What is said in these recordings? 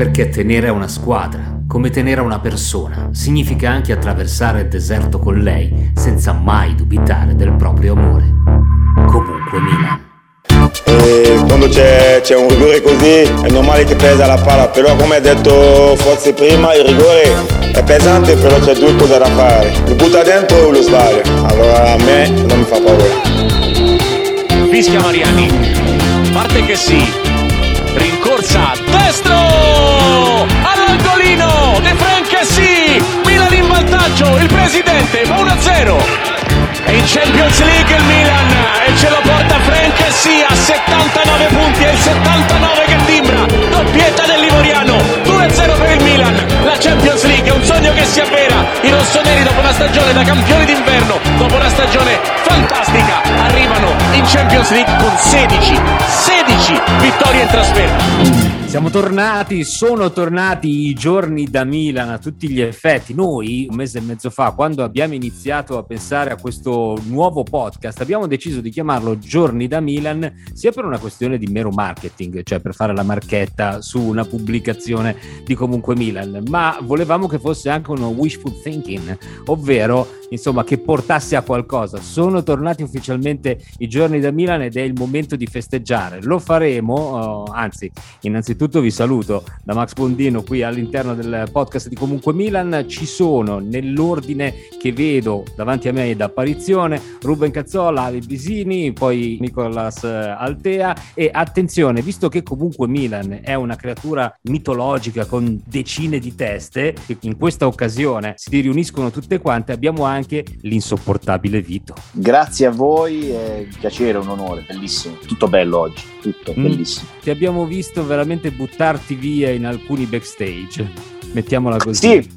Perché tenere a una squadra, come tenere a una persona, significa anche attraversare il deserto con lei senza mai dubitare del proprio amore. Comunque Milan. E quando c'è, c'è, un rigore così è normale che pesa la palla, però come ha detto forse prima il rigore è pesante però c'è due cose da fare, lo butta dentro o lo sbaglia, allora a me non mi fa paura. Fischia Mariani, parte che sì, rincorsa, destro, all'angolino, vantaggio, il presidente fa 1-0. E in Champions League il Milan e ce lo porta Frank sì a 79 punti, è il 79 che timbra, doppietta del Livoriano, 2-0 per il Milan, la Champions League è un sogno che si avvera, i rossoneri dopo una stagione da campioni d'inverno, dopo una stagione fantastica, arrivano in Champions League con 16, 16 vittorie in trasferta. Siamo tornati, sono tornati i giorni da Milan a tutti gli effetti. Noi, un mese e mezzo fa, quando abbiamo iniziato a pensare a questo nuovo podcast, abbiamo deciso di chiamarlo Giorni da Milan, sia per una questione di mero marketing, cioè per fare la marchetta su una pubblicazione di comunque Milan, ma volevamo che fosse anche uno wishful thinking, ovvero insomma che portasse a qualcosa. Sono tornati ufficialmente i giorni da Milan ed è il momento di festeggiare. Lo faremo, uh, anzi, innanzitutto vi saluto da Max Bondino qui all'interno del podcast di Comunque Milan. Ci sono nell'ordine che vedo davanti a me d'apparizione Ruben Cazzola, Ali Bisini, poi Nicolas Altea e attenzione, visto che comunque Milan è una creatura mitologica con decine di teste, in questa occasione si riuniscono tutte quante, abbiamo anche l'insopportabile Vito. Grazie a voi, è un piacere, un onore, bellissimo, tutto bello oggi, tutto mm. bellissimo. Ti abbiamo visto veramente buttarti via in alcuni backstage mettiamola così. Sì,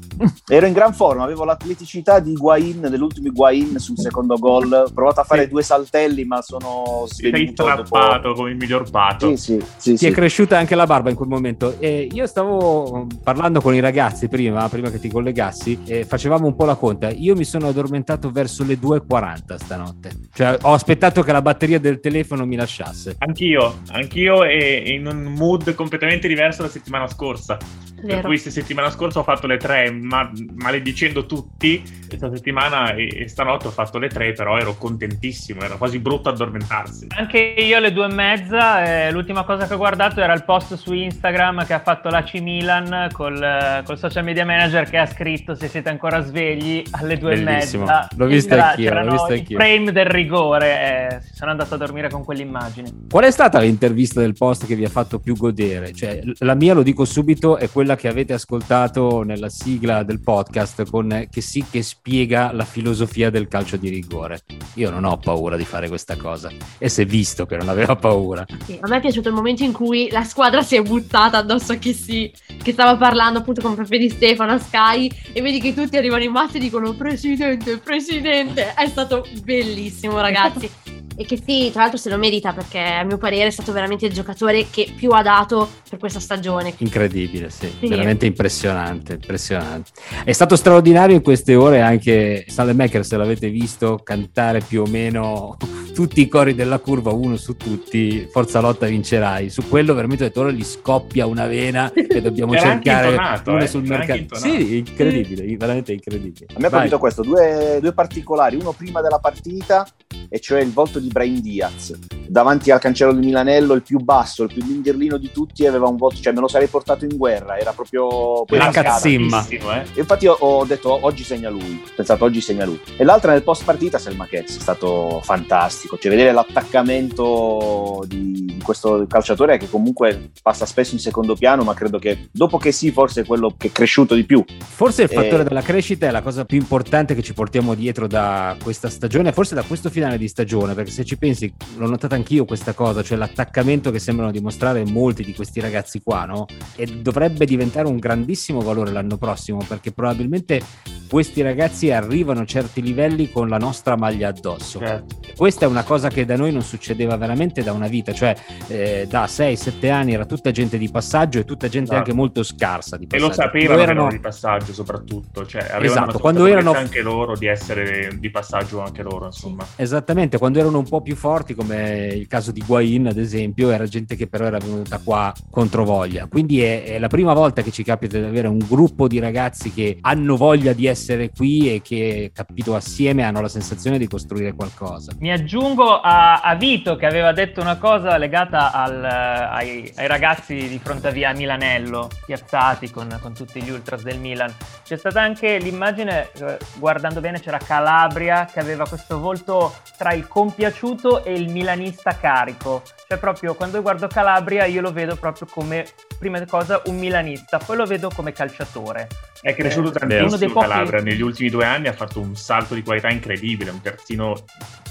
ero in gran forma, avevo l'atleticità di Guain, dell'ultimo Guain sul secondo gol. Ho provato a fare sì. due saltelli, ma sono Sei strappato dopo... come il miglior pato. Sì, sì, sì, Ti sì. è cresciuta anche la barba in quel momento. E io stavo parlando con i ragazzi prima, prima che ti collegassi, e facevamo un po' la conta. Io mi sono addormentato verso le 2.40 stanotte. Cioè, ho aspettato che la batteria del telefono mi lasciasse. Anch'io, anch'io e in un mood completamente diverso la settimana scorsa. Vero. Per cui se settimana scorsa ho fatto le tre, ma, maledicendo tutti, questa settimana e, e, stanotte ho fatto le tre, però ero contentissimo, era quasi brutto addormentarsi. Anche io alle due e mezza, eh, l'ultima cosa che ho guardato era il post su Instagram che ha fatto la C Milan col, col social media manager che ha scritto se siete ancora svegli alle due Bellissimo. e mezza. L'ho visto anch'io, l'ho visto anch'io. frame del rigore, eh, sono andato a dormire con quell'immagine. Qual è stata l'intervista del post che vi ha fatto più godere? Cioè, la mia, lo dico subito, è quella quella che avete ascoltato nella sigla del podcast con che sì che spiega la filosofia del calcio di rigore. Io non ho paura di fare questa cosa e si è visto che non aveva paura. Sì, a me è piaciuto il momento in cui la squadra si è buttata addosso a che sì, che stava parlando appunto con Pepe di Stefano a Sky e vedi che tutti arrivano in massa e dicono presidente, presidente. È stato bellissimo ragazzi. e che sì, tra l'altro se lo merita perché a mio parere è stato veramente il giocatore che più ha dato per questa stagione. Incredibile, sì, sì. veramente impressionante, impressionante. È stato straordinario in queste ore anche Salemaker, se l'avete visto, cantare più o meno tutti i cori della curva, uno su tutti, Forza Lotta vincerai. Su quello veramente ora gli scoppia una vena e dobbiamo cercare intonato, una eh, sul mercato. Sì, incredibile, veramente incredibile. A me ha colpito questo, due, due particolari, uno prima della partita e cioè il volto di Brain Diaz. Davanti al cancello di Milanello il più basso, il più mingherlino di tutti aveva un volto, cioè me lo sarei portato in guerra era proprio una cazzimma. Eh. infatti ho, ho, detto oggi segna lui ho pensato oggi segna lui. E l'altra nel post partita Selma Ketz è stato fantastico. Cioè vedere l'attaccamento di, di questo calciatore che comunque passa spesso in secondo piano ma credo che dopo che sì forse è quello che è cresciuto di più. Forse il fattore e... della crescita è la cosa più importante che ci portiamo dietro da questa stagione forse da questo finale finale di stagione, perché se ci pensi, l'ho notata anch'io questa cosa, cioè l'attaccamento che sembrano dimostrare molti di questi ragazzi qua, no? E dovrebbe diventare un grandissimo valore l'anno prossimo, perché probabilmente questi ragazzi arrivano a certi livelli con la nostra maglia addosso. Certo. Questa è una cosa che da noi non succedeva veramente da una vita, cioè eh, da 6-7 anni era tutta gente di passaggio e tutta gente esatto. anche molto scarsa di passaggio. E lo sapevano erano... di passaggio soprattutto, cioè avevano esatto, quando erano anche loro di essere di passaggio anche loro, insomma. Esattamente, quando erano un po' più forti come il caso di Guain ad esempio, era gente che però era venuta qua contro voglia. Quindi è, è la prima volta che ci capita di avere un gruppo di ragazzi che hanno voglia di essere qui e che capito assieme hanno la sensazione di costruire qualcosa. Mi aggiungo a, a Vito che aveva detto una cosa legata al, ai, ai, ragazzi di fronte a via Milanello, piazzati con, con, tutti gli ultras del Milan. C'è stata anche l'immagine, eh, guardando bene, c'era Calabria che aveva questo volto tra il compiaciuto e il milanista carico. Cioè proprio quando guardo Calabria io lo vedo proprio come, prima cosa, un milanista, poi lo vedo come calciatore. È cresciuto eh, tantissimo pochi... Calabria, negli ultimi due anni ha fatto un salto di qualità incredibile, un terzino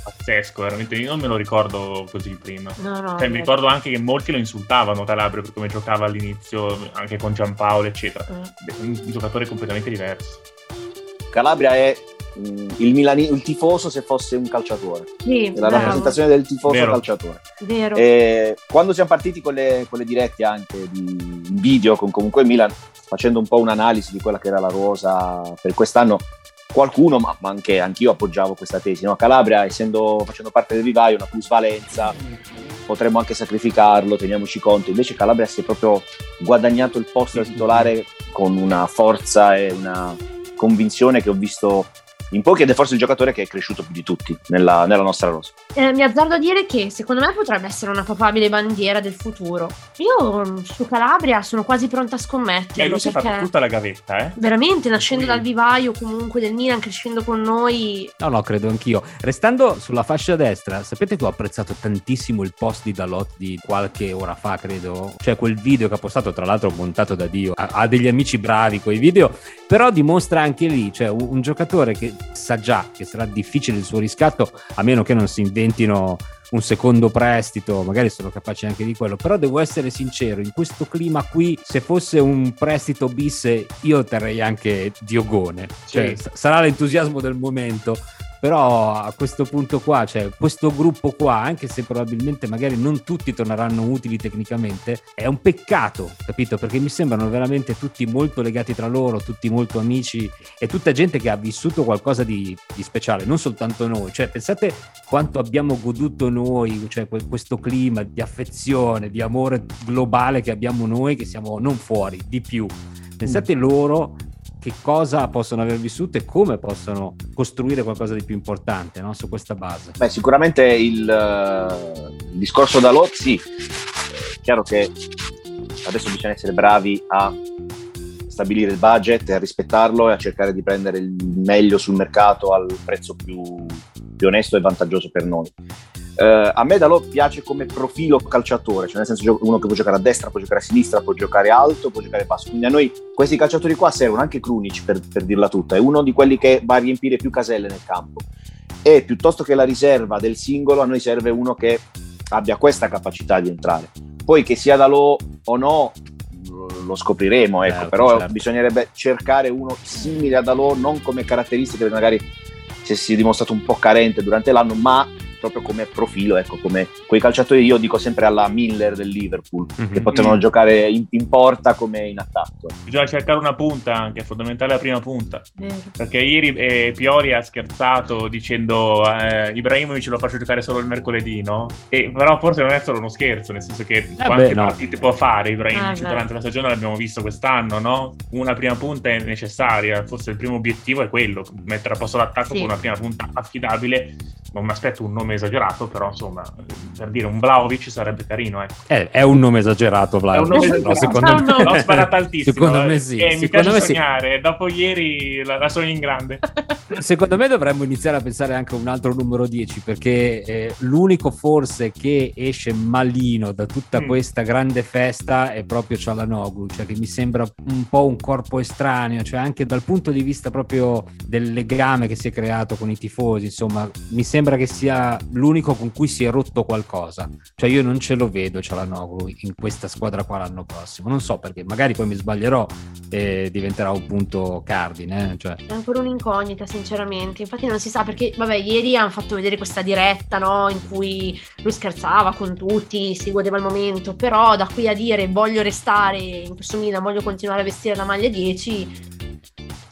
pazzesco, veramente io non me lo ricordo così prima. No, no, cioè, mi ricordo anche che molti lo insultavano Calabria per come giocava all'inizio, anche con Giampaolo, eccetera. Mm. Un giocatore completamente diverso. Calabria è il, Milani- il, tifoso se fosse un calciatore. Sì, la bravo. rappresentazione del tifoso Vero. calciatore. Vero. E quando siamo partiti con le, con le dirette anche di video con comunque Milan, facendo un po' un'analisi di quella che era la rosa per quest'anno, qualcuno, ma, ma anche anch'io appoggiavo questa tesi. No? Calabria, essendo, facendo parte del vivaio, una plusvalenza, potremmo anche sacrificarlo, teniamoci conto. Invece Calabria si è proprio guadagnato il posto da titolare con una forza e una convinzione che ho visto in pochi ed è forse il giocatore che è cresciuto più di tutti nella, nella nostra rosa. Eh, mi azzardo a dire che secondo me potrebbe essere una papabile bandiera del futuro. Io mm, su Calabria sono quasi pronta a scommettere. Eh, lui si è fatto tutta la gavetta, eh? Veramente, nascendo dal vivaio comunque del Milan, crescendo con noi. No, no, credo anch'io. Restando sulla fascia destra, sapete che ho apprezzato tantissimo il post di Dalot di qualche ora fa, credo. Cioè quel video che ha postato, tra l'altro montato da Dio. Ha, ha degli amici bravi quei video, però dimostra anche lì, cioè un, un giocatore che sa già che sarà difficile il suo riscatto, a meno che non si inventino un secondo prestito, magari sono capaci anche di quello, però devo essere sincero, in questo clima qui, se fosse un prestito bis, io terrei anche Diogone, cioè, sì. sarà l'entusiasmo del momento, però a questo punto qua, cioè questo gruppo qua, anche se probabilmente magari non tutti torneranno utili tecnicamente, è un peccato, capito? Perché mi sembrano veramente tutti molto legati tra loro, tutti molto amici e tutta gente che ha vissuto qualcosa di, di speciale, non soltanto noi, cioè pensate quanto abbiamo goduto noi, cioè questo clima di affezione, di amore globale che abbiamo noi, che siamo non fuori, di più. Pensate mm. loro che cosa possono aver vissuto e come possono costruire qualcosa di più importante no? su questa base. Beh, sicuramente il, uh, il discorso da lot, sì, è chiaro che adesso bisogna essere bravi a stabilire il budget e a rispettarlo e a cercare di prendere il meglio sul mercato al prezzo più, più onesto e vantaggioso per noi. Uh, a me Dalò piace come profilo calciatore, cioè nel senso uno che può giocare a destra, può giocare a sinistra, può giocare alto, può giocare basso. Quindi a noi questi calciatori qua servono anche Krunic per, per dirla tutta, è uno di quelli che va a riempire più caselle nel campo. E piuttosto che la riserva del singolo, a noi serve uno che abbia questa capacità di entrare. Poi che sia Dalò o no, lo scopriremo, ecco, certo, però certo. bisognerebbe cercare uno simile a Dalò, non come caratteristiche, magari si è dimostrato un po' carente durante l'anno, ma proprio come profilo, ecco, come quei calciatori io dico sempre alla Miller del Liverpool, mm-hmm. che potevano giocare in, in, porta come in attacco. Bisogna cercare una punta anche, è fondamentale la prima punta, mm. perché ieri eh, Piori ha scherzato dicendo eh, Ibrahimovic lo faccio giocare solo il mercoledì, no? E, però forse non è solo uno scherzo, nel senso che eh quante beh, no. partite può fare Ibrahimovic ah, durante la stagione l'abbiamo visto quest'anno, no? Una prima punta è necessaria, forse il primo obiettivo è quello, mettere a posto l'attacco sì. con una prima punta affidabile, non mi aspetto un nome nome esagerato, però insomma, per dire un Vlaovic sarebbe carino. Ecco. È, è, un nome esagerato, Vlaovic. Nome esagerato. secondo me... L'ho sparato altissimo. Secondo me sì. E mi piace sognare, sì. dopo ieri la, la sogno in grande. secondo me dovremmo iniziare a pensare anche a un altro numero 10, perché eh, l'unico forse che esce malino da tutta mm. questa grande festa è proprio Cialanoglu, cioè che mi sembra un po' un corpo estraneo, cioè anche dal punto di vista proprio del legame che si è creato con i tifosi, insomma, mi sembra che sia l'unico con cui si è rotto qualcosa. Cioè io non ce lo vedo Cialanoglu in questa squadra qua l'anno prossimo. Non so perché, magari poi mi sbaglierò e diventerà un punto cardine. Eh? Cioè. È ancora un'incognita, sinceramente. Infatti non si sa perché, vabbè, ieri hanno fatto vedere questa diretta, no? In cui lui scherzava con tutti, si godeva il momento, però da qui a dire voglio restare in questo Milan, voglio continuare a vestire la maglia 10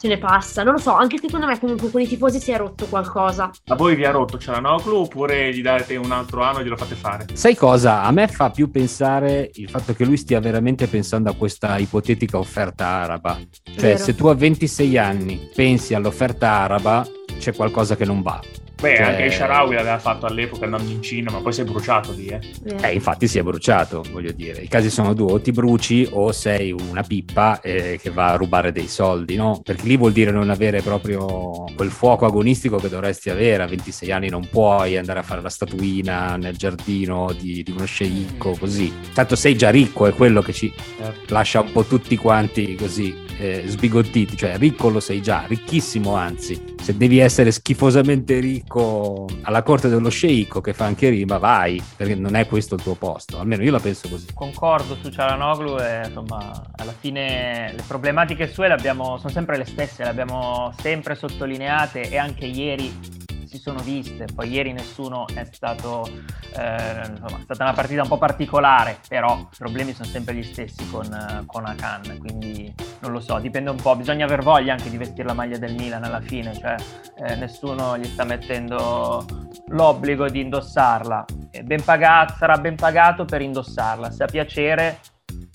se ne passa. Non lo so, anche secondo me comunque con i tifosi si è rotto qualcosa. A voi vi ha rotto Cialanoglu oppure gli date un altro anno e glielo fate fare? Sai cosa? A me fa più pensare il fatto che lui stia veramente pensando a questa ipotetica offerta araba. Cioè, Vero. se tu a 26 anni pensi all'offerta araba, c'è qualcosa che non va. Beh, cioè... anche Sharawi l'aveva fatto all'epoca andando in Cina, ma poi si è bruciato lì, eh. eh. infatti si è bruciato, voglio dire. I casi sono due, o ti bruci o sei una pippa eh, che va a rubare dei soldi, no? Perché lì vuol dire non avere proprio quel fuoco agonistico che dovresti avere. A 26 anni non puoi andare a fare la statuina nel giardino di, di uno sceicco, così. Tanto sei già ricco, è quello che ci certo. lascia un po' tutti quanti così eh, sbigottiti. Cioè, ricco lo sei già, ricchissimo anzi. Se devi essere schifosamente ricco alla corte dello sceicco che fa anche rima, vai, perché non è questo il tuo posto, almeno io la penso così. Concordo su Cialanoglu e insomma alla fine le problematiche sue le abbiamo, sono sempre le stesse, le abbiamo sempre sottolineate e anche ieri si sono viste, poi ieri nessuno è stato, eh, insomma, è stata una partita un po' particolare, però i problemi sono sempre gli stessi con, con Akan, quindi non lo so, dipende un po', bisogna aver voglia anche di vestire la maglia del Milan alla fine, cioè eh, nessuno gli sta mettendo l'obbligo di indossarla, ben pagato, sarà ben pagato per indossarla, se ha piacere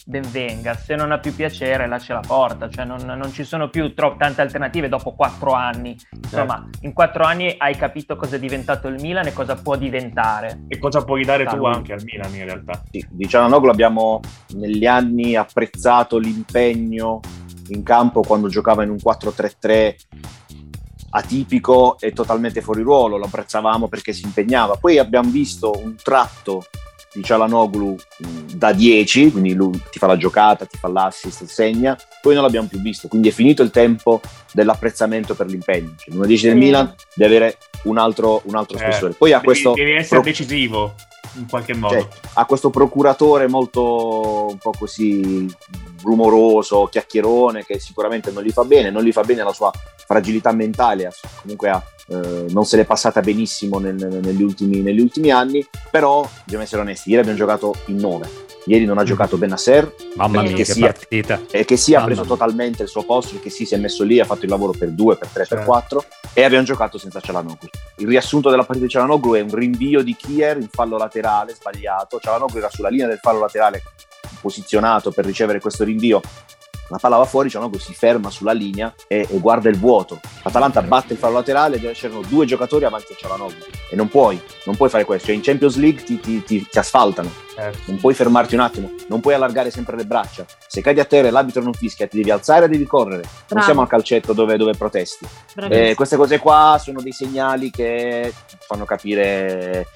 ben venga, se non ha più piacere lascia la porta, cioè non, non ci sono più tro- tante alternative dopo quattro anni, insomma certo. in quattro anni hai capito cosa è diventato il Milan e cosa può diventare. E cosa puoi dare tu anche al Milan in realtà. Sì, di Cialanoglu abbiamo negli anni apprezzato l'impegno in campo quando giocava in un 4-3-3 atipico e totalmente fuori ruolo, lo apprezzavamo perché si impegnava. Poi abbiamo visto un tratto di Cialanoglu da 10, quindi lui ti fa la giocata, ti fa l'assist, segna, poi non l'abbiamo più visto, quindi è finito il tempo dell'apprezzamento per l'impegno. Cioè, il 10 del Milan deve avere un altro, un altro eh, spessore. Poi ha questo... Devi essere pro- decisivo in qualche modo. Cioè, ha questo procuratore molto un po' così rumoroso, chiacchierone, che sicuramente non gli fa bene, non gli fa bene la sua fragilità mentale, comunque ha eh, non se l'è passata benissimo nel, negli, ultimi, negli, ultimi, anni, però dobbiamo essere onesti, ieri abbiamo giocato in 9. Ieri non ha mm. giocato Benasser, Mamma mia, che, sia, partita. E che sia ha preso mia. totalmente il suo posto, che si è messo lì, ha fatto il lavoro per 2, per 3, certo. per 4 e abbiamo giocato senza Cialanoglu. Il riassunto della partita di Cialanoglu è un rinvio di Kier in fallo laterale sbagliato. Cialanoglu era sulla linea del fallo laterale posizionato per ricevere questo rinvio la palla va fuori, Cianogo si ferma sulla linea e, e guarda il vuoto. L'Atalanta batte il fallo laterale e c'erano due giocatori avanti a Cialanoglu e non puoi, non puoi fare questo. Cioè in Champions League ti, ti, ti, ti asfaltano, certo. non puoi fermarti un attimo, non puoi allargare sempre le braccia. Se cadi a terra e l'arbitro non fischia, ti devi alzare e devi correre. Bravo. Non siamo al calcetto dove, dove protesti. Eh, queste cose qua sono dei segnali che fanno capire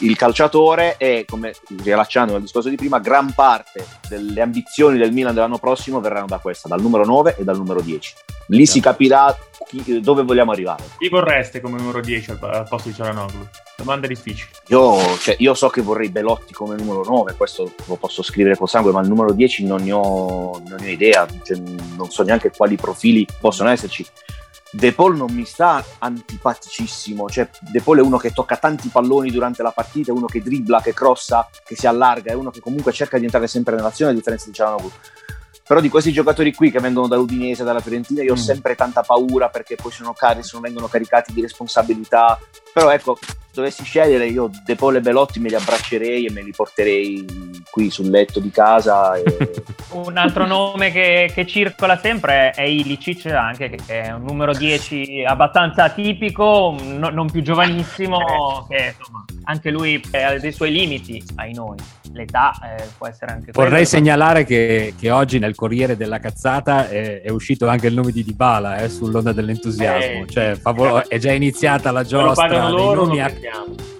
il calciatore e, come riallacciando al discorso di prima, gran parte delle ambizioni del Milan dell'anno prossimo verranno da questa, dal numero 9 e dal numero 10. Lì si capirà chi, dove vogliamo arrivare. Chi vorreste come numero 10 al, al posto di Cialanoglu? Domanda difficile. Io, cioè, io, so che vorrei Belotti come numero 9, questo lo posso scrivere con sangue, ma il numero 10 non ne ho, non ne ho idea, cioè, non so neanche quali profili possono esserci. De Paul non mi sta antipaticissimo, cioè De Paul è uno che tocca tanti palloni durante la partita, è uno che dribbla, che crossa, che si allarga, è uno che comunque cerca di entrare sempre nell'azione a differenza di Cialanoglu. Però di questi giocatori qui che vengono dall'Udinese, dalla Fiorentina, io mm. ho sempre tanta paura perché poi sono carichi, non vengono caricati di responsabilità. Però ecco, dovessi scegliere, io De Paul e Belotti me li abbraccerei e me li porterei qui sul letto di casa. E... un altro nome che, che, circola sempre è Ilicic, anche che è un numero 10 abbastanza atipico, no, non più giovanissimo, che insomma, anche lui ha dei suoi limiti ai noi. L'età eh, può essere anche Vorrei quello. segnalare che, che, oggi nel Corriere della Cazzata è, è, uscito anche il nome di Dybala eh, sull'onda dell'entusiasmo, eh, cioè favolo- è già iniziata la giostra dei nomi a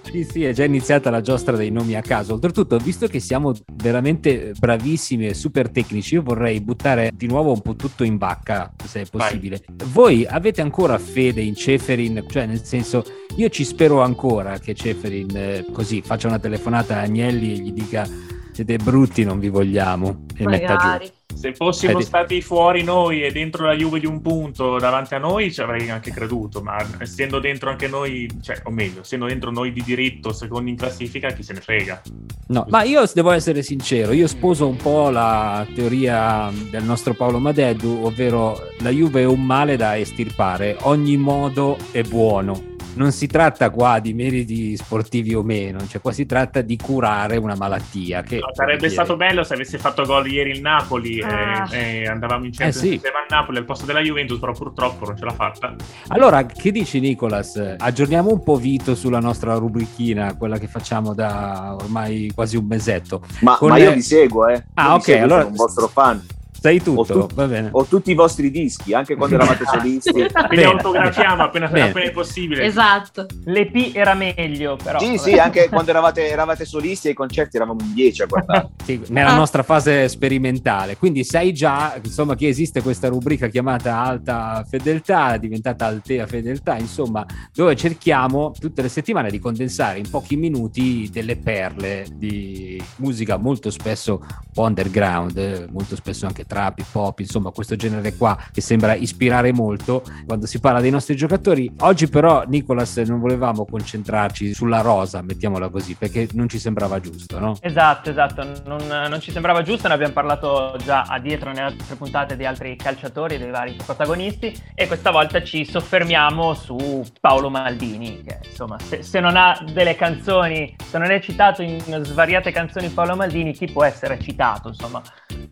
Sì, sì, è già iniziata la giostra dei nomi a caso. Oltretutto, visto che siamo veramente bravissimi e super tecnici, io vorrei buttare di nuovo un po' tutto in bacca, se è possibile. Vai. Voi avete ancora fede in Ceferin? Cioè, nel senso, io ci spero ancora che Ceferin eh, così faccia una telefonata a Agnelli e gli dica siete brutti, non vi vogliamo e Magari. metta giù. Se fossimo eh, stati fuori noi e dentro la Juve di un punto davanti a noi ci avrei anche creduto, ma essendo dentro anche noi, cioè, o meglio, essendo dentro noi di diritto, secondo in classifica, chi se ne frega. No, ma io devo essere sincero, io sposo un po' la teoria del nostro Paolo Madeddu, ovvero la Juve è un male da estirpare, ogni modo è buono non si tratta qua di meriti sportivi o meno, cioè qua si tratta di curare una malattia. Che, no, sarebbe dire... stato bello se avesse fatto gol ieri il Napoli ah. e, e, andavamo in Champions eh sì. a Napoli al posto della Juventus, però purtroppo non ce l'ha fatta. Allora, che dici Nicolas? Aggiorniamo un po' Vito sulla nostra rubrichina, quella che facciamo da ormai quasi un mesetto. Ma, Con... ma io vi seguo, eh. Ah, io ok, seguo, allora... Sono un vostro fan. Sai tutto, ho, tu- va bene. Ho tutti i vostri dischi, anche quando eravate solisti. Quindi autografiamo appena, appena possibile. Esatto. L'EP era meglio, però. Sì, sì, anche quando eravamo, eravate solisti ai concerti eravamo in 10 a guardare. sì, nella ah. nostra fase sperimentale. Quindi sai già, insomma, che esiste questa rubrica chiamata Alta Fedeltà, diventata Altea Fedeltà, insomma, dove cerchiamo tutte le settimane di condensare in pochi minuti delle perle di musica molto spesso un po' underground, molto spesso anche trap, hip hop, insomma questo genere qua che sembra ispirare molto quando si parla dei nostri giocatori. Oggi però Nicolas non volevamo concentrarci sulla rosa, mettiamola così, perché non ci sembrava giusto, no? Esatto, esatto, non, non ci sembrava giusto, ne abbiamo parlato già a dietro nelle altre puntate di altri calciatori, dei vari protagonisti e questa volta ci soffermiamo su Paolo Maldini, che insomma se, se non ha delle canzoni, se non è citato in svariate canzoni Paolo Maldini, chi può essere citato? Insomma,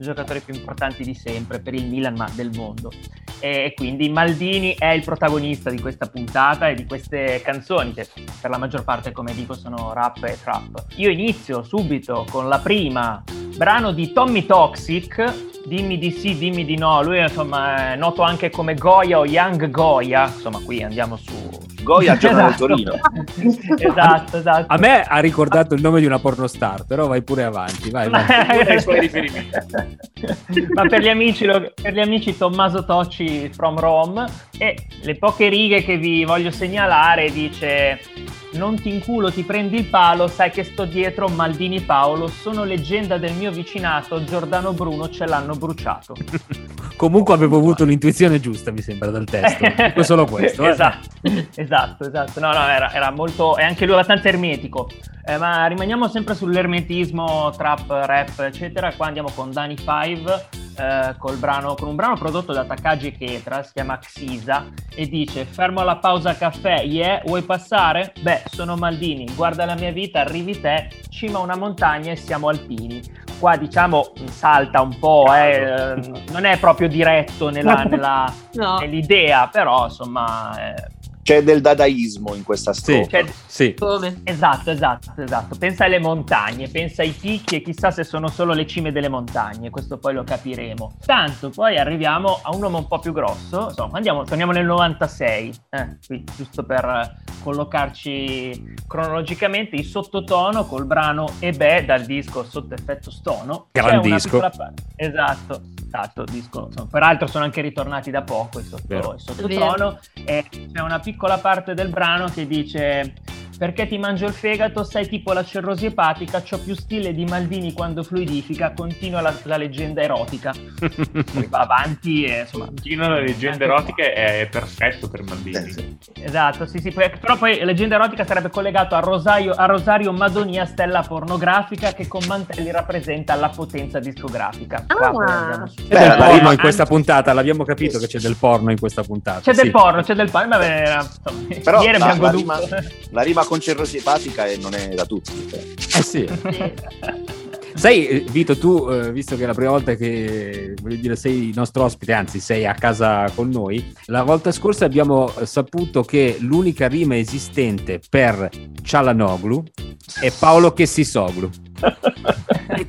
il giocatore più importanti di sempre per il Milan, ma del mondo. E quindi Maldini è il protagonista di questa puntata e di queste canzoni che per la maggior parte, come dico, sono rap e trap. Io inizio subito con la prima, brano di Tommy Toxic, dimmi di sì, dimmi di no. Lui insomma è noto anche come Goya o Young Goya, insomma qui andiamo su Goya gioca esatto. Torino. esatto, esatto. A me ha ricordato il nome di una pornostar, però vai pure avanti, vai, vai. Ma per gli, amici, per gli amici Tommaso Tocci from Rome e le poche righe che vi voglio segnalare dice non ti inculo, ti prendi il palo, sai che sto dietro Maldini Paolo, sono leggenda del mio vicinato, Giordano Bruno ce l'hanno bruciato. Comunque avevo avuto l'intuizione giusta, mi sembra, dal testo. Dico solo questo. Eh. esatto, esatto, esatto. No, no, era, era molto... è anche lui abbastanza ermetico. Eh, ma rimaniamo sempre sull'ermetismo, trap, rap, eccetera. Qua andiamo con Dani Five, eh, col brano, con un brano prodotto da Takagi e Ketra, si chiama Xisa, e dice fermo alla pausa caffè, yeah, vuoi passare? Beh, sono Maldini, guarda la mia vita, arrivi te, cima una montagna e siamo alpini. Qua diciamo salta un po', eh, non è proprio diretto nella, nella, no. nell'idea, però insomma... Eh, c'è del dadaismo in questa storia. Sì, sì. Esatto, esatto, esatto. Pensa alle montagne, pensa ai picchi e chissà se sono solo le cime delle montagne, questo poi lo capiremo. Tanto poi arriviamo a un uomo un po' più grosso, insomma, andiamo, torniamo nel 96, eh, qui, giusto per collocarci cronologicamente, il sottotono col brano E beh dal disco Sotto effetto stono. Gran disco. Piccola... Esatto, esatto, disco. Insomma, peraltro sono anche ritornati da poco il, sotto, il sottotono e c'è una piccola parte del brano che dice perché ti mangio il fegato, sei tipo la cirrosi epatica, c'ho più stile di Maldini quando fluidifica, continua la, la leggenda erotica. Poi va avanti e insomma... Continua la leggenda erotica è perfetto per Maldini. Sì. Esatto, sì, sì, però poi leggenda erotica sarebbe collegato a Rosario, a Rosario Madonia, stella pornografica che con Mantelli rappresenta la potenza discografica. Ah. Qua, Beh, la rima in questa puntata, l'abbiamo capito che c'è del porno in questa puntata. C'è sì. del porno, c'è del porno, ma beh, però ieri la, la, rima, la rima con cirrosi epatica e non è da tutti. Eh sì. Sai, eh, Vito, tu, eh, visto che è la prima volta che voglio dire, sei il nostro ospite, anzi sei a casa con noi, la volta scorsa abbiamo saputo che l'unica rima esistente per Cialanoglu è Paolo Chessisoglu.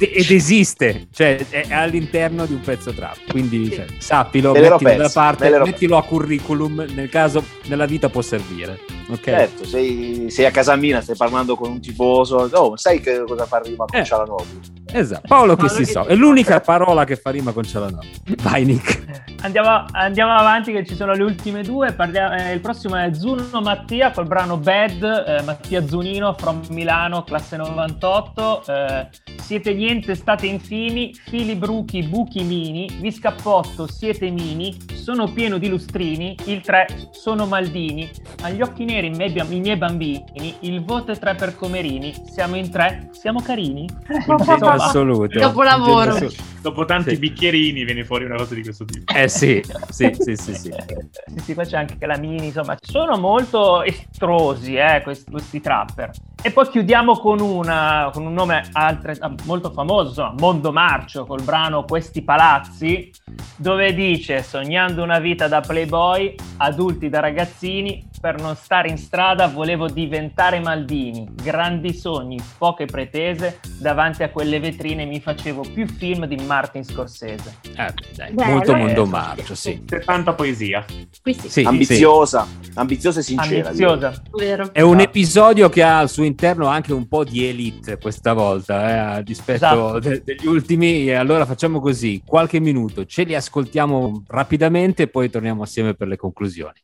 ed, ed esiste, cioè è all'interno di un pezzo trap, quindi cioè, sappilo, Me mettilo da parte, me mettilo a curriculum, nel caso nella vita può servire, ok? Certo, sei, sei a casa mia, stai parlando con un tifoso. Oh, sai che cosa fa rima con Eh. Cialanoglu? Esatto, Paolo che Paolo si che so, è l'unica parola che fa rima con Cialanoglu. Vai Nick. Andiamo, andiamo avanti che ci sono le ultime due. Parliamo- eh, il prossimo è Zuno Mattia col brano Bad. eh, Mattia Zunino from Milano, classe 98. eh, siete niente, state infimi. Fili bruchi, buchi mini. Vi scappotto, siete mini. Sono pieno di lustrini. Il 3 sono Maldini. Agli occhi neri i miei, i miei bambini. Il voto è 3 per Comerini. Siamo in tre, siamo carini. Genio assoluto. Capolavoro. Dopo tanti Sì. bicchierini viene fuori una cosa di questo tipo. Eh sì, sì, sì, sì, sì. Sì, sì, poi c'è anche la mini, insomma, sono molto estrosi eh, questi, questi trapper. E poi chiudiamo con, una, con un nome altre- molto famoso, insomma, Mondo Marcio, col brano Questi Palazzi, dove dice, sognando una vita da playboy, adulti da ragazzini, per non stare in strada volevo diventare Maldini, grandi sogni, poche pretese, davanti a quelle vetrine mi facevo più film di Martin Scorsese. Eh, dai, Bello, molto mondo marcio, sì. C'è tanta poesia. Sì, Sì, ambiziosa, ambiziosa e sincera. Ambiziosa. vero. È un episodio che ha al suo interno anche un po' di elite questa volta, eh, a dispetto Esatto. de- degli ultimi. E allora facciamo così: qualche minuto, ce li ascoltiamo rapidamente e poi torniamo assieme per le conclusioni.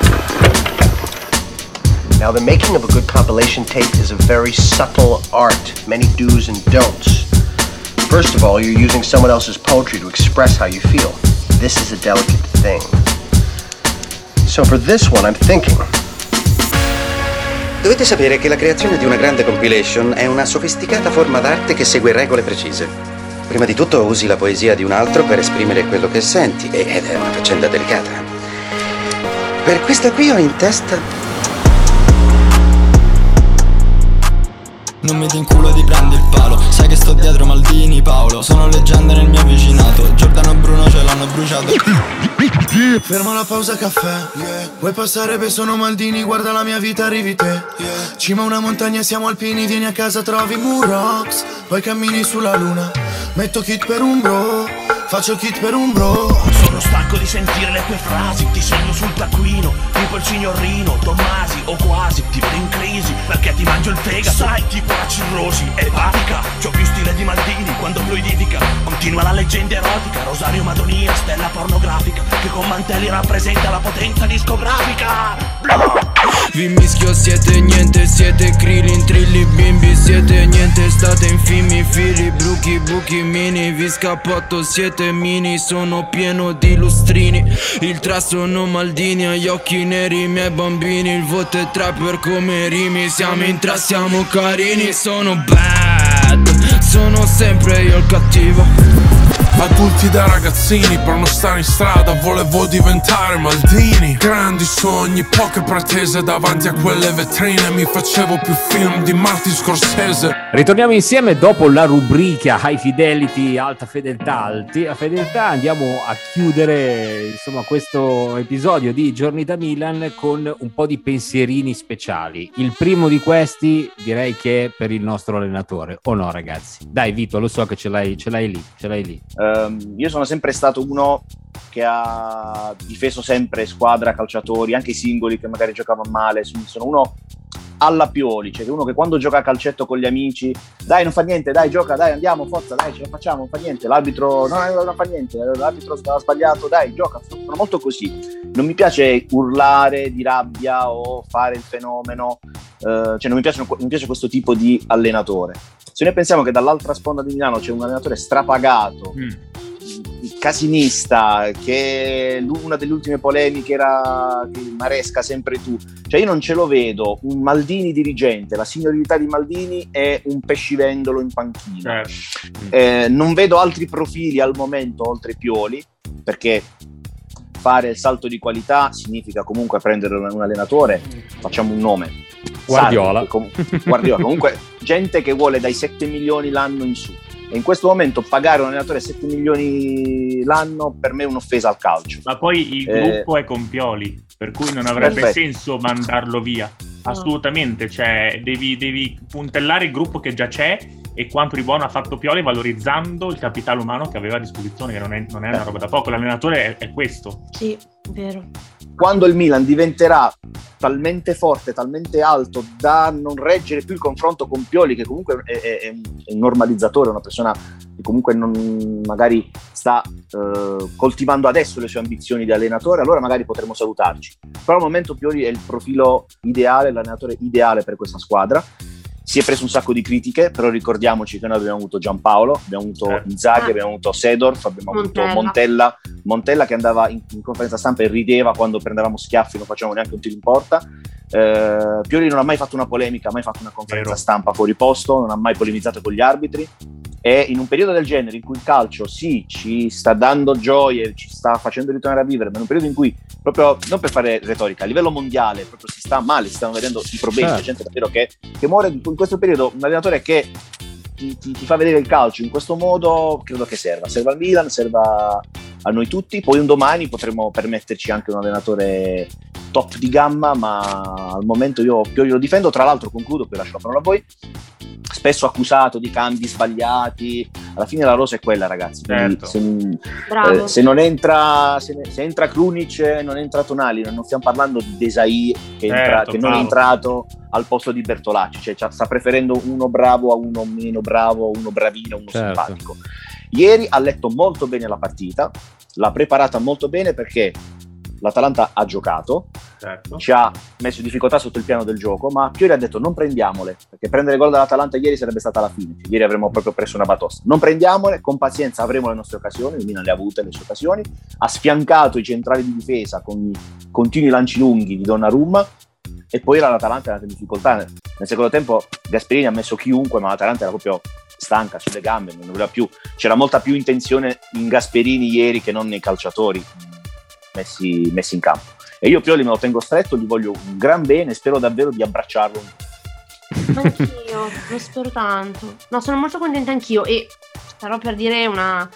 Now, the making of a good compilation tape is a very subtle art, many do's and don'ts. First of all, you're using someone else's poetry to express how you feel. This is a delicate thing. So, for this one, I'm thinking Dovete sapere che la creazione di una grande compilation è una sofisticata forma d'arte che segue regole precise. Prima di tutto usi la poesia di un altro per esprimere quello che senti, ed è una faccenda delicata. Per questa qui ho in testa Non mi ti inculo di prendi il palo. Sai che sto dietro Maldini Paolo. Sono leggende nel mio vicinato. Giordano e Bruno ce l'hanno bruciato. Ferma la pausa caffè. Vuoi passare? Per sono Maldini. Guarda la mia vita arrivi te. Cima una montagna siamo alpini. Vieni a casa trovi Murox. Poi cammini sulla luna. Metto kit per un bro Faccio kit per un bro. Sono stanco di sentire le tue frasi. Ti segno sul taccuino Tipo il signorino Tommasi o quasi Ti vedo in crisi Perché ti mangio il fegato. Sai tipo la cirrosi Epatica. C'ho più stile di Maldini Quando fluidifica. Continua la leggenda erotica. Rosario Madonia Stella pornografica Che con mantelli rappresenta la potenza discografica. Blah! Vi mischio siete niente Siete krillin, trilli, bimbi Siete niente, state infimi Fili, bruchi, buchi, mini Vi scappotto, siete mini Sono pieno di lustrini. Il tra sono Maldini Agli occhi neri i miei bambini Il voto è trapper come rimi. Siamo in tre, siamo carini Sono bad Sono sempre io il cattivo Adulti da ragazzini Per non stare in strada Volevo diventare Maldini Grandi sogni, poche pretese Davanti a quelle vetrine Mi facevo più film di Martin Scorsese Ritorniamo insieme dopo la rubrica High Fidelity, Alta Fedeltà, Alti Fedeltà. Andiamo a chiudere insomma questo episodio di Giorni da Milan con un po' di pensierini speciali. Il primo di questi direi che è per il nostro allenatore, o no ragazzi? Dai Vito, lo so che ce l'hai, ce l'hai lì, ce l'hai lì. Ehm, io sono sempre stato uno che ha difeso sempre squadra, calciatori, anche i singoli che magari giocavano male. Sono uno alla Pioli, cioè uno che quando gioca a calcetto con gli amici, dai non fa niente, dai gioca, dai andiamo, forza, dai ce la facciamo, non fa niente, l'arbitro no, no, non fa niente, l'arbitro ha sbagliato, dai gioca, sono molto così. Non mi piace urlare di rabbia o fare il fenomeno, eh, cioè non mi, piace, non mi piace questo tipo di allenatore. Se noi pensiamo che dall'altra sponda di Milano c'è un allenatore strapagato, casinista, che una delle ultime polemiche era Maresca sempre tu, cioè io non ce lo vedo, un Maldini dirigente, la signorilità di Maldini è un pescivendolo in panchina. Eh, non vedo altri profili al momento oltre Pioli, perché fare il salto di qualità significa comunque prendere un un allenatore, facciamo un nome. Guardiola. Sarri, com- Guardiola, comunque gente che vuole dai 7 milioni l'anno in su. E in questo momento pagare un allenatore 7 milioni l'anno per me è un'offesa al calcio. Ma poi il Eh, gruppo è con Pioli, per cui non avrebbe Perfetto. senso mandarlo via. Assolutamente, cioè devi, devi puntellare il gruppo che già c'è e quanto di buono ha fatto Pioli valorizzando il capitale umano che aveva a disposizione, che non è, non è una roba da poco. L'allenatore è, è questo. Sì, vero. Quando il Milan diventerà talmente forte, talmente alto da non reggere più il confronto con Pioli, che comunque è, è, è un normalizzatore, una persona che comunque non, magari sta eh, coltivando adesso le sue ambizioni di allenatore, allora magari potremo salutarci. Però al momento Pioli è il profilo ideale, l'allenatore ideale per questa squadra si è preso un sacco di critiche, però ricordiamoci che noi abbiamo avuto Giampaolo, abbiamo avuto eh. Inzaghi, ah. abbiamo avuto Sedorf, abbiamo Montella. avuto Montella, Montella che andava in, in, conferenza stampa e rideva quando prendevamo schiaffi, non facevamo neanche un tiro in porta. Eh, Pioli non ha mai fatto una polemica, ha mai fatto una conferenza Vero. stampa fuori posto, non ha mai polemizzato con gli arbitri e in un periodo del genere in cui il calcio sì ci sta dando gioie, ci sta facendo ritornare a vivere, ma in un periodo in cui proprio, non per fare retorica, a livello mondiale proprio si sta male, si stanno vedendo i problemi, certo. c'è gente davvero che, che muore in questo periodo, un allenatore che ti, ti, ti, fa vedere il calcio in questo modo, credo che serva. Serva al Milan, serva a noi tutti. Poi un domani potremo permetterci anche un allenatore top di gamma, ma al momento io più lo difendo. Tra l'altro, concludo, poi lascio la parola a voi. Spesso accusato di cambi sbagliati, alla fine la rosa è quella, ragazzi. Certo. Se, eh, se, non entra, se, se, entra Krunic, non entra Tonali. Non stiamo parlando di Desai che, entra, certo, che non è entrato al posto di Bertolacci, cioè sta preferendo uno bravo a uno meno bravo, uno bravino, uno certo. simpatico. Ieri ha letto molto bene la partita, l'ha preparata molto bene perché l'Atalanta ha giocato, certo. ci ha messo in difficoltà sotto il piano del gioco, ma Piori ha detto non prendiamole, perché prendere gol dall'Atalanta ieri sarebbe stata la fine, ieri avremmo proprio preso una batosta. Non prendiamole, con pazienza avremo le nostre occasioni, il Milan le ha avute le sue occasioni, ha sfiancato i centrali di difesa con i continui lanci lunghi di Donnarumma, e poi era l'Atalanta era in difficoltà. Nel secondo tempo Gasperini ha messo chiunque, ma l'Atalanta era proprio stanca sulle gambe, non voleva più. C'era molta più intenzione in Gasperini ieri che non nei calciatori messi, messi in campo. E io Pioli me lo tengo stretto, gli voglio un gran bene, spero davvero di abbracciarlo. Anch'io, lo spero tanto. No, sono molto contenta anch'io e starò per dire una,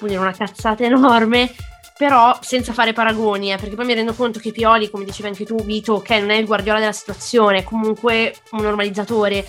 una cazzata enorme, però senza fare paragoni, eh, perché poi mi rendo conto che Pioli, come dicevi anche tu, Vito, ok, non è il guardiola della situazione, è comunque un normalizzatore.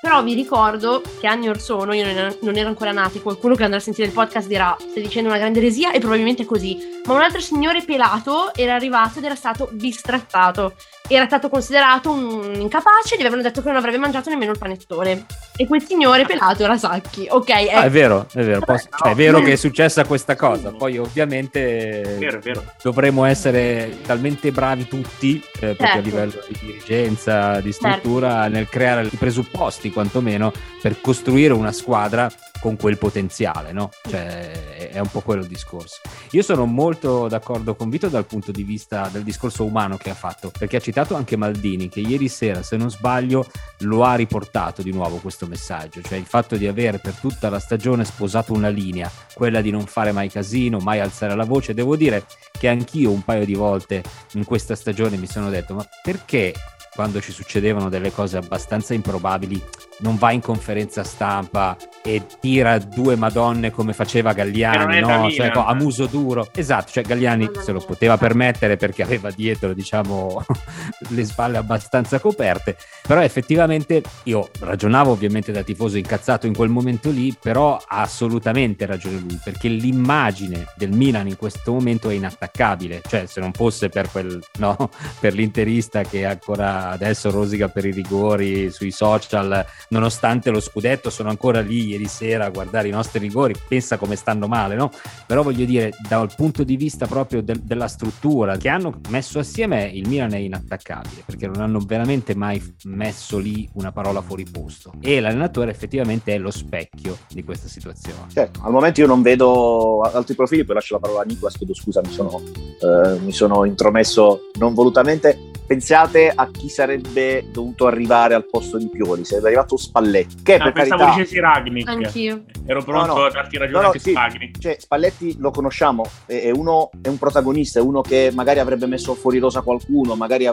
Però vi ricordo che anni or sono, io non ero ancora nati, qualcuno che andrà a sentire il podcast dirà stai dicendo una grande eresia? E probabilmente è così, ma un altro signore pelato era arrivato ed era stato bistrattato era stato considerato un incapace, gli avevano detto che non avrebbe mangiato nemmeno il panettone. E quel signore pelato era Sacchi, ok? È, ah, è vero, è vero, Posso... cioè, è vero che è successa questa cosa, poi ovviamente vero, vero. dovremmo essere talmente bravi tutti, eh, proprio certo. a livello di dirigenza, di struttura, certo. nel creare i presupposti quantomeno per costruire una squadra con quel potenziale, no? Cioè, è un po' quello il discorso. Io sono molto d'accordo con Vito dal punto di vista del discorso umano che ha fatto, perché ha citato anche Maldini, che ieri sera, se non sbaglio, lo ha riportato di nuovo questo messaggio, cioè il fatto di avere per tutta la stagione sposato una linea, quella di non fare mai casino, mai alzare la voce. Devo dire che anch'io un paio di volte in questa stagione mi sono detto, ma perché quando ci succedevano delle cose abbastanza improbabili, non va in conferenza stampa e tira due madonne come faceva Galliani, no? Cioè, a muso duro. Esatto, cioè Galliani se lo poteva permettere perché aveva dietro, diciamo, le spalle abbastanza coperte, però effettivamente io ragionavo ovviamente da tifoso incazzato in quel momento lì, però ha assolutamente ragione lui, perché l'immagine del Milan in questo momento è inattaccabile, cioè se non fosse per quel, no, per l'interista che ancora adesso rosica per i rigori sui social, nonostante lo scudetto sono ancora lì ieri sera a guardare i nostri rigori, pensa come stanno male, no? Però voglio dire, dal punto di vista proprio del, della struttura che hanno messo assieme, il Milan è inattaccabile, perché non hanno veramente mai messo lì una parola fuori posto. E l'allenatore effettivamente è lo specchio di questa situazione. Certo, al momento io non vedo altri profili, poi lascio la parola a Nicolas, chiedo scusa, mi sono, eh, mi sono intromesso non volutamente pensate a chi sarebbe dovuto arrivare al posto di Pioli, sarebbe arrivato Spalletti. Che no, per pensavo carità... dicessi Ragnic. Anch'io. Ero pronto no, no. a darti ragione no, anche sì, Ragnic. Cioè, Spalletti lo conosciamo, è, è, uno, è un protagonista, è uno che magari avrebbe messo fuori rosa qualcuno, magari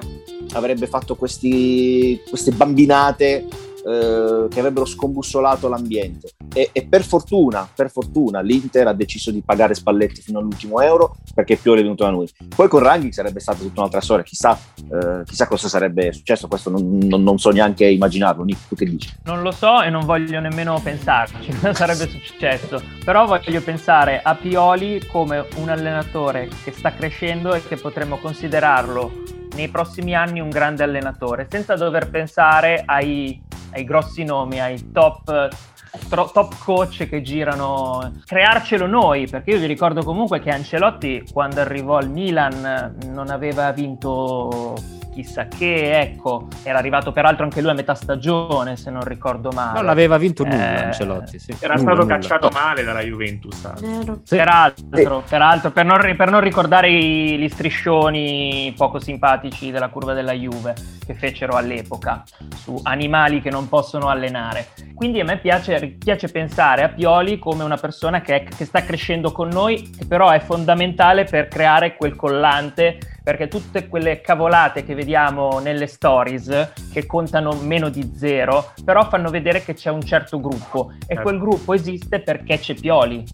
avrebbe fatto questi, queste bambinate eh, che avrebbero scombussolato l'ambiente. e, e, per fortuna, per fortuna l'Inter ha deciso di pagare Spalletti fino all'ultimo euro perché Pioli è venuto da noi. Poi con Rangnick sarebbe stata tutta un'altra storia, chissà, eh, chissà cosa sarebbe successo, questo non, non, non, so neanche immaginarlo. Nick, tu che dici? Non lo so e non voglio nemmeno pensarci cosa sarebbe successo, però voglio pensare a Pioli come un allenatore che sta crescendo e che potremmo considerarlo nei prossimi anni un grande allenatore, senza dover pensare ai, ai grossi nomi, ai top top coach che girano, crearcelo noi, perché io vi ricordo comunque che Ancelotti quando arrivò al Milan non aveva vinto chissà che, ecco, era arrivato peraltro anche lui a metà stagione, se non ricordo male. Non aveva vinto nulla eh, Ancelotti, sì. Era nulla, stato nulla. cacciato male dalla Juventus. Sì. Peraltro, peraltro per, non, per, non, ricordare i, gli striscioni poco simpatici della curva della Juve che fecero all'epoca su animali che non possono allenare. Quindi a me piace, piace pensare a Pioli come una persona che, è, che sta crescendo con noi, che però è fondamentale per creare quel collante perché tutte quelle cavolate che vediamo nelle stories, che contano meno di zero, però fanno vedere che c'è un certo gruppo e certo. quel gruppo esiste perché c'è Pioli,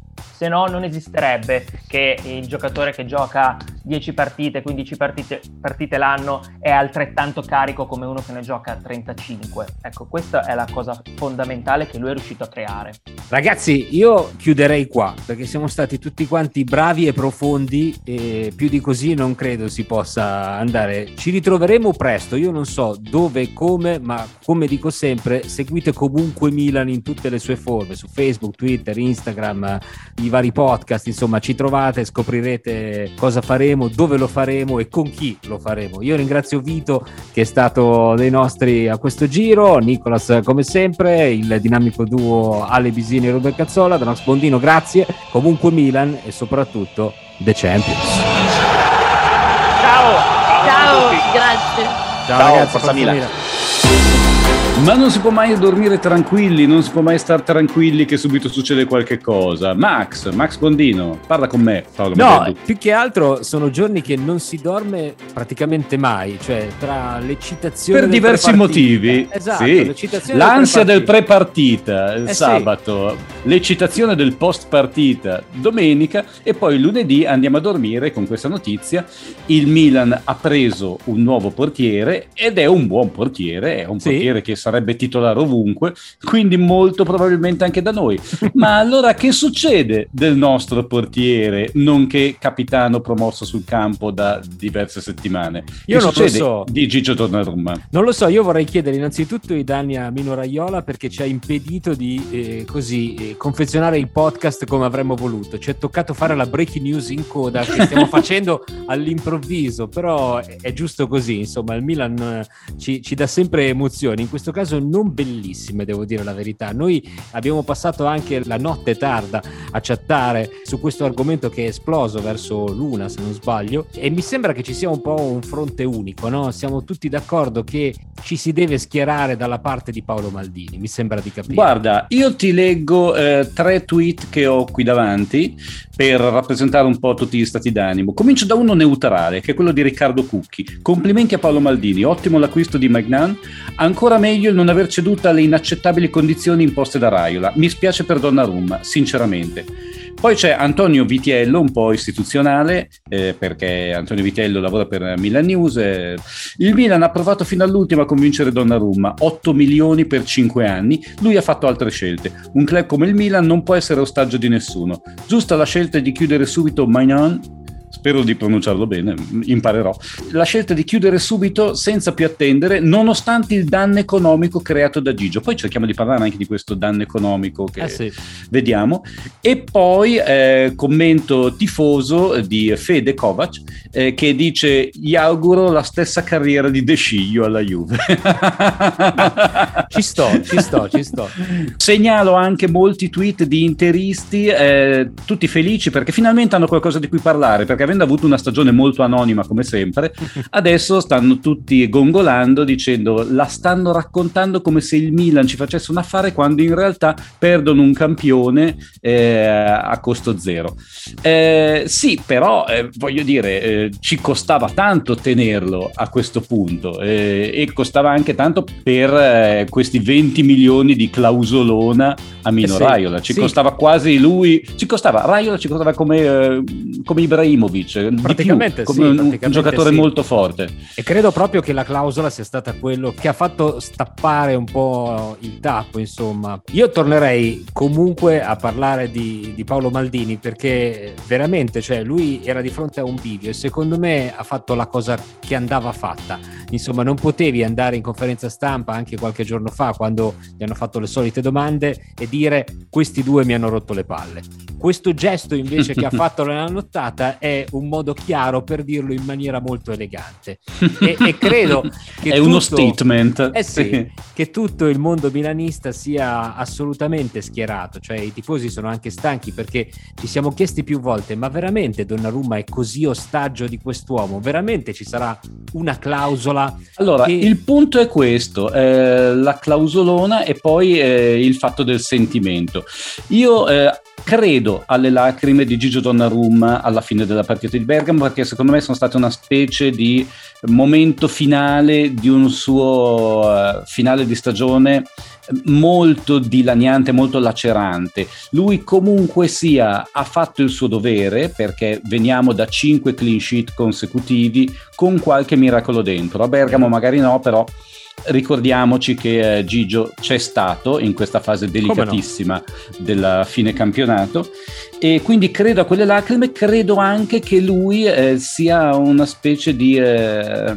se no non esisterebbe che il giocatore che gioca 10 partite, 15 partite, partite l'anno è altrettanto carico come uno che ne gioca 35. Ecco, questa è la cosa fondamentale che lui è riuscito a creare. Ragazzi, io chiuderei qua perché siamo stati tutti quanti bravi e profondi e più di così non credo si possa andare. Ci ritroveremo presto, io non so dove e come, ma come dico sempre, seguite comunque Milan in tutte le sue forme, su Facebook, Twitter, Instagram, i vari podcast, insomma, ci trovate, scoprirete cosa faremo, dove lo faremo e con chi lo faremo. Io ringrazio Vito che è stato dei nostri a questo giro, Nicolas come sempre, il dinamico duo Ale Bisini e Robert Cazzola, Danox Bondino, grazie, comunque Milan e soprattutto The Champions. Ciao, ciao, ciao grazie. Ciao, ciao ragazzi, forza Milan. Ma non si può mai dormire tranquilli, non si può mai stare tranquilli che subito succede qualche cosa. Max, Max Bondino, parla con me. Paolo no, più che altro sono giorni che non si dorme praticamente mai, cioè tra l'eccitazione per diversi motivi. Esatto, sì. l'ansia del pre-partita il eh sabato, sì. l'eccitazione del post-partita domenica e poi lunedì andiamo a dormire con questa notizia. Il Milan ha preso un nuovo portiere ed è un buon portiere, è un sì. portiere che sarebbe titolare ovunque, quindi molto probabilmente anche da noi. Ma allora che succede del nostro portiere, nonché capitano promosso sul campo da diverse settimane? Io che non lo so. di Gigio Donnarumma? Non lo so, io vorrei chiedere innanzitutto i danni a Mino Raiola perché ci ha impedito di eh, così eh, confezionare il podcast come avremmo voluto. Ci è toccato fare la breaking news in coda che stiamo facendo all'improvviso, però è, è, giusto così, insomma, il Milan eh, ci, ci dà sempre emozioni. In questo questo caso non bellissime, devo dire la verità. Noi abbiamo passato anche la notte tarda a chattare su questo argomento che è esploso verso l'una, se non sbaglio, e mi sembra che ci sia un po' un fronte unico, no? Siamo tutti d'accordo che ci si deve schierare dalla parte di Paolo Maldini, mi sembra di capire. Guarda, io ti leggo eh, tre tweet che ho qui davanti per rappresentare un po' tutti gli stati d'animo. Comincio da uno neutrale, che è quello di Riccardo Cucchi. Complimenti a Paolo Maldini, ottimo l'acquisto di Magnan, ancora meglio meglio il non aver ceduto alle inaccettabili condizioni imposte da Raiola. Mi spiace per Donnarumma, sinceramente. Poi c'è Antonio Vitiello, un po' istituzionale, eh, perché Antonio Vitiello lavora per Milan News. Eh. Il Milan ha provato fino all'ultimo a convincere Donnarumma, 8 milioni per 5 anni. Lui ha fatto altre scelte. Un club come il Milan non può essere ostaggio di nessuno. Giusta la scelta di chiudere subito Magnan spero di pronunciarlo bene, imparerò, la scelta di chiudere subito senza più attendere, nonostante il danno economico creato da Gigio. Poi cerchiamo di parlare anche di questo danno economico che eh sì. vediamo. E poi eh, commento tifoso di Fede Kovac eh, che dice gli auguro la stessa carriera di De Sciglio alla Juve. ci sto, ci sto, ci sto. Segnalo anche molti tweet di interisti, eh, tutti felici perché finalmente hanno qualcosa di cui parlare, perché perché avendo avuto una stagione molto anonima come sempre, adesso stanno tutti gongolando dicendo la stanno raccontando come se il Milan ci facesse un affare quando in realtà perdono un campione eh, a costo zero. Eh, sì, però eh, voglio dire, eh, ci costava tanto tenerlo a questo punto eh, e costava anche tanto per eh, questi 20 milioni di clausolona a Mino sì, Raiola, ci sì. costava quasi lui, ci costava, Raiola ci costava come, come Ibrahimovic, praticamente più, come sì, un, praticamente un, giocatore molto forte. E credo proprio che la clausola sia stata quello che ha fatto stappare un po' il tappo, insomma. Io tornerei comunque a parlare di, di Paolo Maldini perché veramente, cioè, lui era di fronte a un bivio e secondo me ha fatto la cosa che andava fatta. Insomma, non potevi andare in conferenza stampa anche qualche giorno fa quando gli hanno fatto le solite domande e dire questi due mi hanno rotto le palle. Questo gesto invece che ha fatto nella nottata è un modo chiaro per dirlo in maniera molto elegante. E, e credo che è tutto, uno statement. Eh sì, che tutto il mondo milanista sia assolutamente schierato, cioè i tifosi sono anche stanchi perché ci siamo chiesti più volte, ma veramente Donnarumma è così ostaggio di quest'uomo? Veramente ci sarà una clausola? Allora, che... il punto è questo, eh, la clausolona e poi eh, il fatto del sentimento. Io eh, credo alle lacrime di Gigio Donnarumma alla fine della partita di Bergamo perché secondo me sono state una specie di momento finale di un suo uh, finale di stagione molto dilaniante, molto lacerante. Lui comunque sia ha fatto il suo dovere perché veniamo da cinque clean sheet consecutivi con qualche miracolo dentro. A Bergamo magari no, però ricordiamoci che eh, Gigio c'è stato in questa fase delicatissima no? della fine campionato e quindi credo a quelle lacrime, credo anche che lui eh, sia una specie di eh,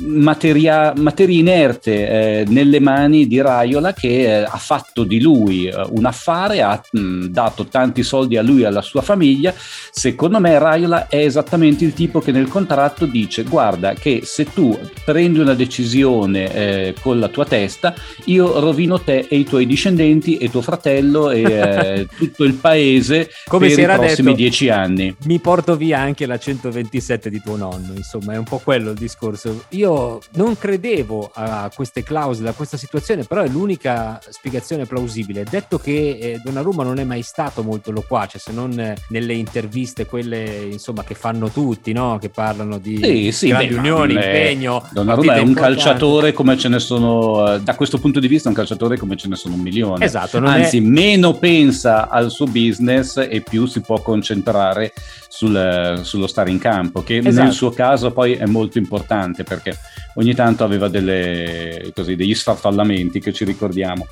materia, materia, inerte eh, nelle mani di Raiola che eh, ha fatto di lui eh, un affare, ha mh, dato tanti soldi a lui e alla sua famiglia. Secondo me Raiola è esattamente il tipo che nel contratto dice guarda che se tu prendi una decisione eh, con la tua testa, io rovino te e i tuoi discendenti e tuo fratello e tutto il paese come per i prossimi detto, dieci anni. Mi porto via anche la 127 di tuo nonno, insomma, è un po' quello il discorso. Io non credevo a queste clausole, a questa situazione, però l'unica spiegazione plausibile. Detto che eh, Donnarumma non è mai stato molto loquace, se non eh, nelle interviste, quelle insomma che fanno tutti, no? che parlano di sì, sì, grandi beh, unioni, impegno. Donnarumma è un calciatore come ce ne sono, eh, da questo punto di vista, un calciatore come ce ne sono un milione. Esatto. Anzi, è... meno pensa al suo business e più si può concentrare sul, sullo stare in campo, che esatto. nel suo caso poi è molto importante perché ogni tanto aveva delle, così, degli sfarfallamenti che ci ricordiamo.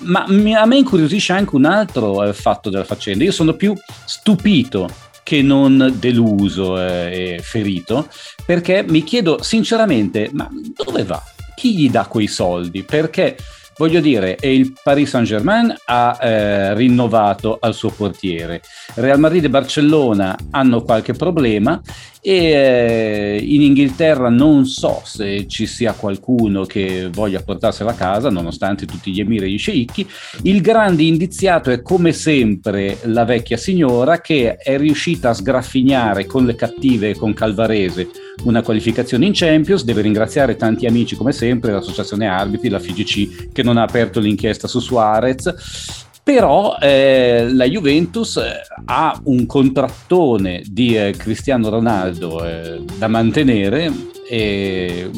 Ma a me incuriosisce anche un altro eh, fatto della faccenda. Io sono più stupito che non deluso eh, e ferito, perché mi chiedo sinceramente, ma dove va? Chi gli dà quei soldi? Perché Voglio dire, il Paris Saint-Germain ha eh, rinnovato al suo portiere. Real Madrid e Barcellona hanno qualche problema e eh, in Inghilterra non so se ci sia qualcuno che voglia portarsela a casa nonostante tutti gli emiri e gli sceicchi. Il grande indiziato è come sempre la vecchia signora che è riuscita a sgraffignare con le cattive e con Calvarese una qualificazione in Champions. Deve ringraziare tanti amici come sempre l'associazione arbitri la FIGC che non ha aperto l'inchiesta su Suarez però eh, la Juventus eh, ha un contrattone di eh, Cristiano Ronaldo eh, da mantenere e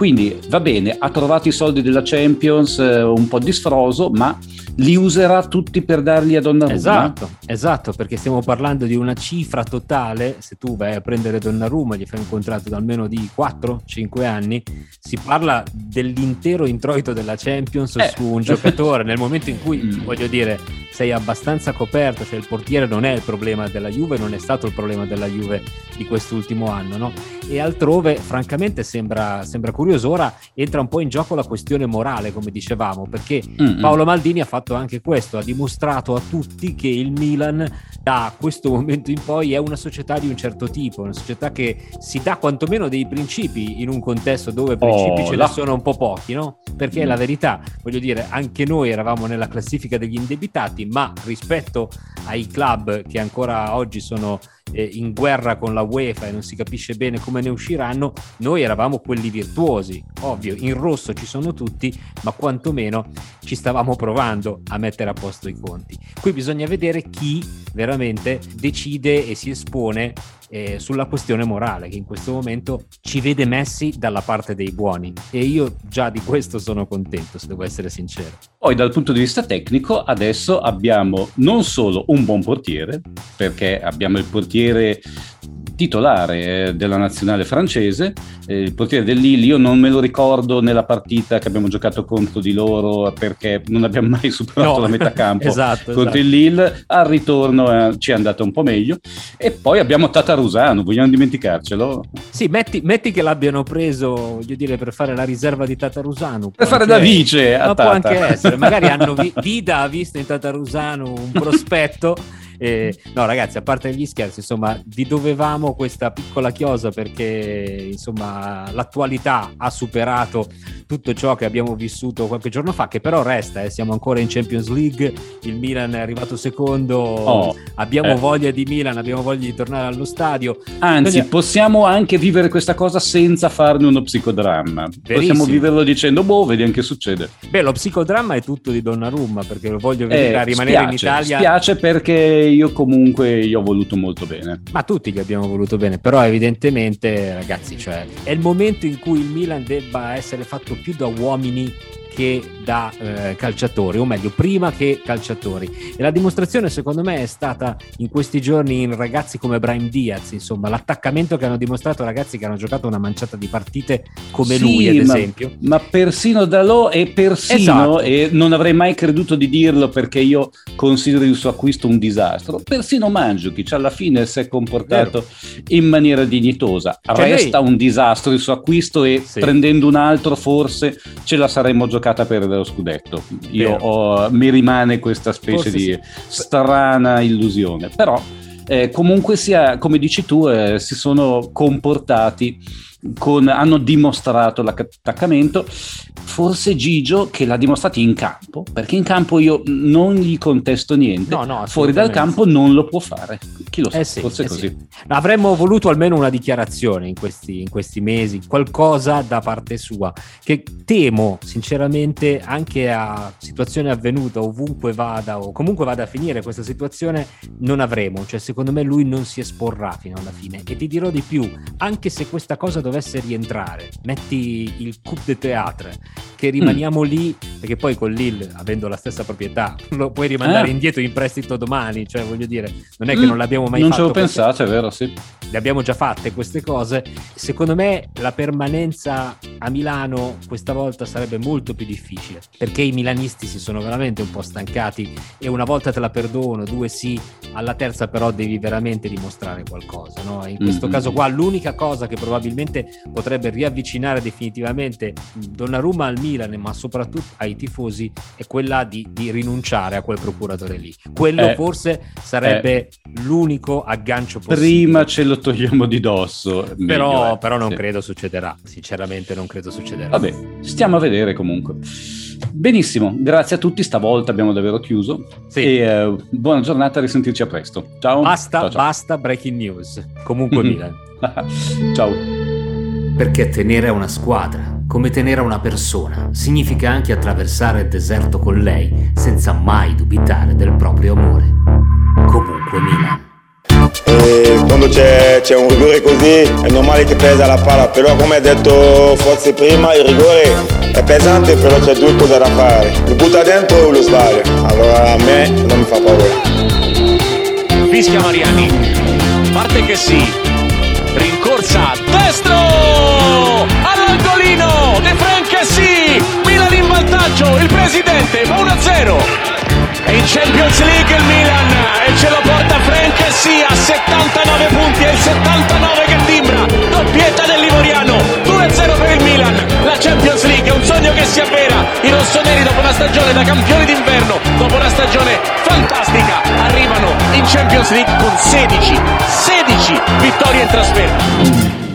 quindi va bene, ha trovato i soldi della Champions eh, un po' di sfroso, ma li userà tutti per darli a Donnarumma. Esatto, esatto, perché stiamo parlando di una cifra totale, se tu vai a prendere Donnarumma, gli fai un contratto da almeno di 4-5 anni, si parla dell'intero introito della Champions eh. su un giocatore nel momento in cui, mm. voglio dire, sei abbastanza coperto, cioè il portiere non è il problema della Juve, non è stato il problema della Juve di quest'ultimo anno, no? E altrove, francamente, sembra, sembra curioso. Ora entra un po' in gioco la questione morale, come dicevamo, perché mm-hmm. Paolo Maldini ha fatto anche questo, ha dimostrato a tutti che il Milan da questo momento in poi è una società di un certo tipo, una società che si dà quantomeno dei principi in un contesto dove principi oh, ce la... ne sono un po' pochi, no? Perché mm. la verità, voglio dire, anche noi eravamo nella classifica degli indebitati, ma rispetto ai club che ancora oggi sono eh, in guerra con la UEFA e non si capisce bene come ne usciranno, noi eravamo quelli virtuosi. Ovvio, in rosso ci sono tutti, ma quantomeno ci stavamo provando a mettere a posto i conti. Qui bisogna vedere chi veramente decide e si espone eh, sulla questione morale, che in questo momento ci vede messi dalla parte dei buoni. E io già di questo sono contento, se devo essere sincero. Poi dal punto di vista tecnico adesso abbiamo non solo un buon portiere, perché abbiamo il portiere titolare eh, della nazionale francese, eh, il portiere del Lille, io non me lo ricordo nella partita che abbiamo giocato contro di loro perché non abbiamo mai superato no. la metà campo esatto, contro esatto. il Lille, al ritorno eh, ci è andato un po' meglio e poi abbiamo Tatarusano, vogliamo dimenticarcelo? Sì, metti, metti che l'abbiano preso, voglio dire, per fare la riserva di Tatarusano. Per fare da vice a Ma Tata. può anche essere, magari hanno vi- Vida ha visto in Tatarusano un prospetto eh, no, ragazzi, a parte gli scherzi, insomma, vi dovevamo questa piccola chiosa perché insomma l'attualità ha superato tutto ciò che abbiamo vissuto qualche giorno fa, che però resta, eh, siamo ancora in Champions League, il Milan è arrivato secondo, oh, abbiamo eh. voglia di Milan, abbiamo voglia di tornare allo stadio. Anzi, Quindi... possiamo anche vivere questa cosa senza farne uno psicodramma. Verissimo. Possiamo viverlo dicendo, boh, vedi che succede. Beh, lo psicodramma è tutto di Donnarumma, perché lo voglio vedere a rimanere spiace, in Italia. Spiace perché io comunque gli ho voluto molto bene. Ma tutti gli abbiamo voluto bene, però evidentemente ragazzi, cioè, è il momento in cui il Milan debba essere fatto più da uomini che da eh, calciatori, o meglio, prima che calciatori. E la dimostrazione, secondo me, è stata in questi giorni in ragazzi come Brian Diaz, insomma, l'attaccamento che hanno dimostrato ragazzi che hanno giocato una manciata di partite come sì, lui, ad ma, esempio. Ma persino Dalò e persino, esatto. e non avrei mai creduto di dirlo perché io considero il suo acquisto un disastro, persino Mandzukic alla fine si è comportato Vero. in maniera dignitosa. Cioè Resta lei... un disastro il suo acquisto e sì. prendendo un altro forse ce la saremmo giocata giocata per lo scudetto. Io ho, mi rimane questa specie Forse di sì. strana illusione. Però eh, comunque sia, come dici tu, eh, si sono comportati con, hanno dimostrato l'attaccamento. Forse Gigio che l'ha dimostrato in campo, perché in campo io non gli contesto niente. No, no, Fuori dal campo non lo può fare. Chi lo sa, eh sì, forse eh così. Sì. Avremmo voluto almeno una dichiarazione in questi, in questi mesi, qualcosa da parte sua, che temo sinceramente anche a situazione avvenuta, ovunque vada o comunque vada a finire questa situazione, non avremo. Cioè secondo me lui non si esporrà fino alla fine. E ti dirò di più, anche se questa cosa dovrebbe dovesse rientrare, metti il coup de théâtre, che rimaniamo mm. lì, perché poi con Lille, avendo la stessa proprietà, lo puoi rimandare eh. indietro in prestito domani, cioè voglio dire, non è che mm. non l'abbiamo mai non fatto. Non ci avevo pensato, è vero, sì. Le abbiamo già fatte queste cose. Secondo me la permanenza a Milano questa volta sarebbe molto più difficile, perché i milanisti si sono veramente un po' stancati e una volta te la perdono, due sì, alla terza però devi veramente dimostrare qualcosa, no? In questo mm-hmm. caso qua l'unica cosa che probabilmente potrebbe riavvicinare definitivamente Donnarumma al Milan, ma soprattutto ai tifosi, è quella di, di rinunciare a quel procuratore lì. Quello eh, forse sarebbe eh, l'unico aggancio possibile. Prima ce lo togliamo di dosso. Però, eh. però non sì. credo succederà, sinceramente non credo succederà. Vabbè, stiamo a vedere comunque. Benissimo, grazie a tutti, stavolta abbiamo davvero chiuso. Sì. E uh, buona giornata, risentirci a presto. Ciao. Basta, ciao, ciao. basta breaking news. Comunque Milan. ciao. Perché tenere a una squadra, come tenere a una persona, significa anche attraversare il deserto con lei senza mai dubitare del proprio amore. Comunque Milan. E quando c'è, c'è, un rigore così è normale che pesa la palla, però come ha detto forse prima il rigore è pesante però c'è due cose da fare, lo butta dentro o lo sbaglia, allora a me non mi fa paura. Fischia Mariani, parte che sì, rincorsa destro all'angolino vantaggio il presidente fa 1-0 e in Champions League il Milan e ce lo porta Frank sì a 79 punti è il 79 che timbra doppietta del Livoriano 2-0 per il Milan. La Champions League è un sogno che si avvera i rossoneri dopo una stagione da campioni d'inverno dopo una stagione fantastica arrivano in Champions League con 16 16 vittorie in trasferta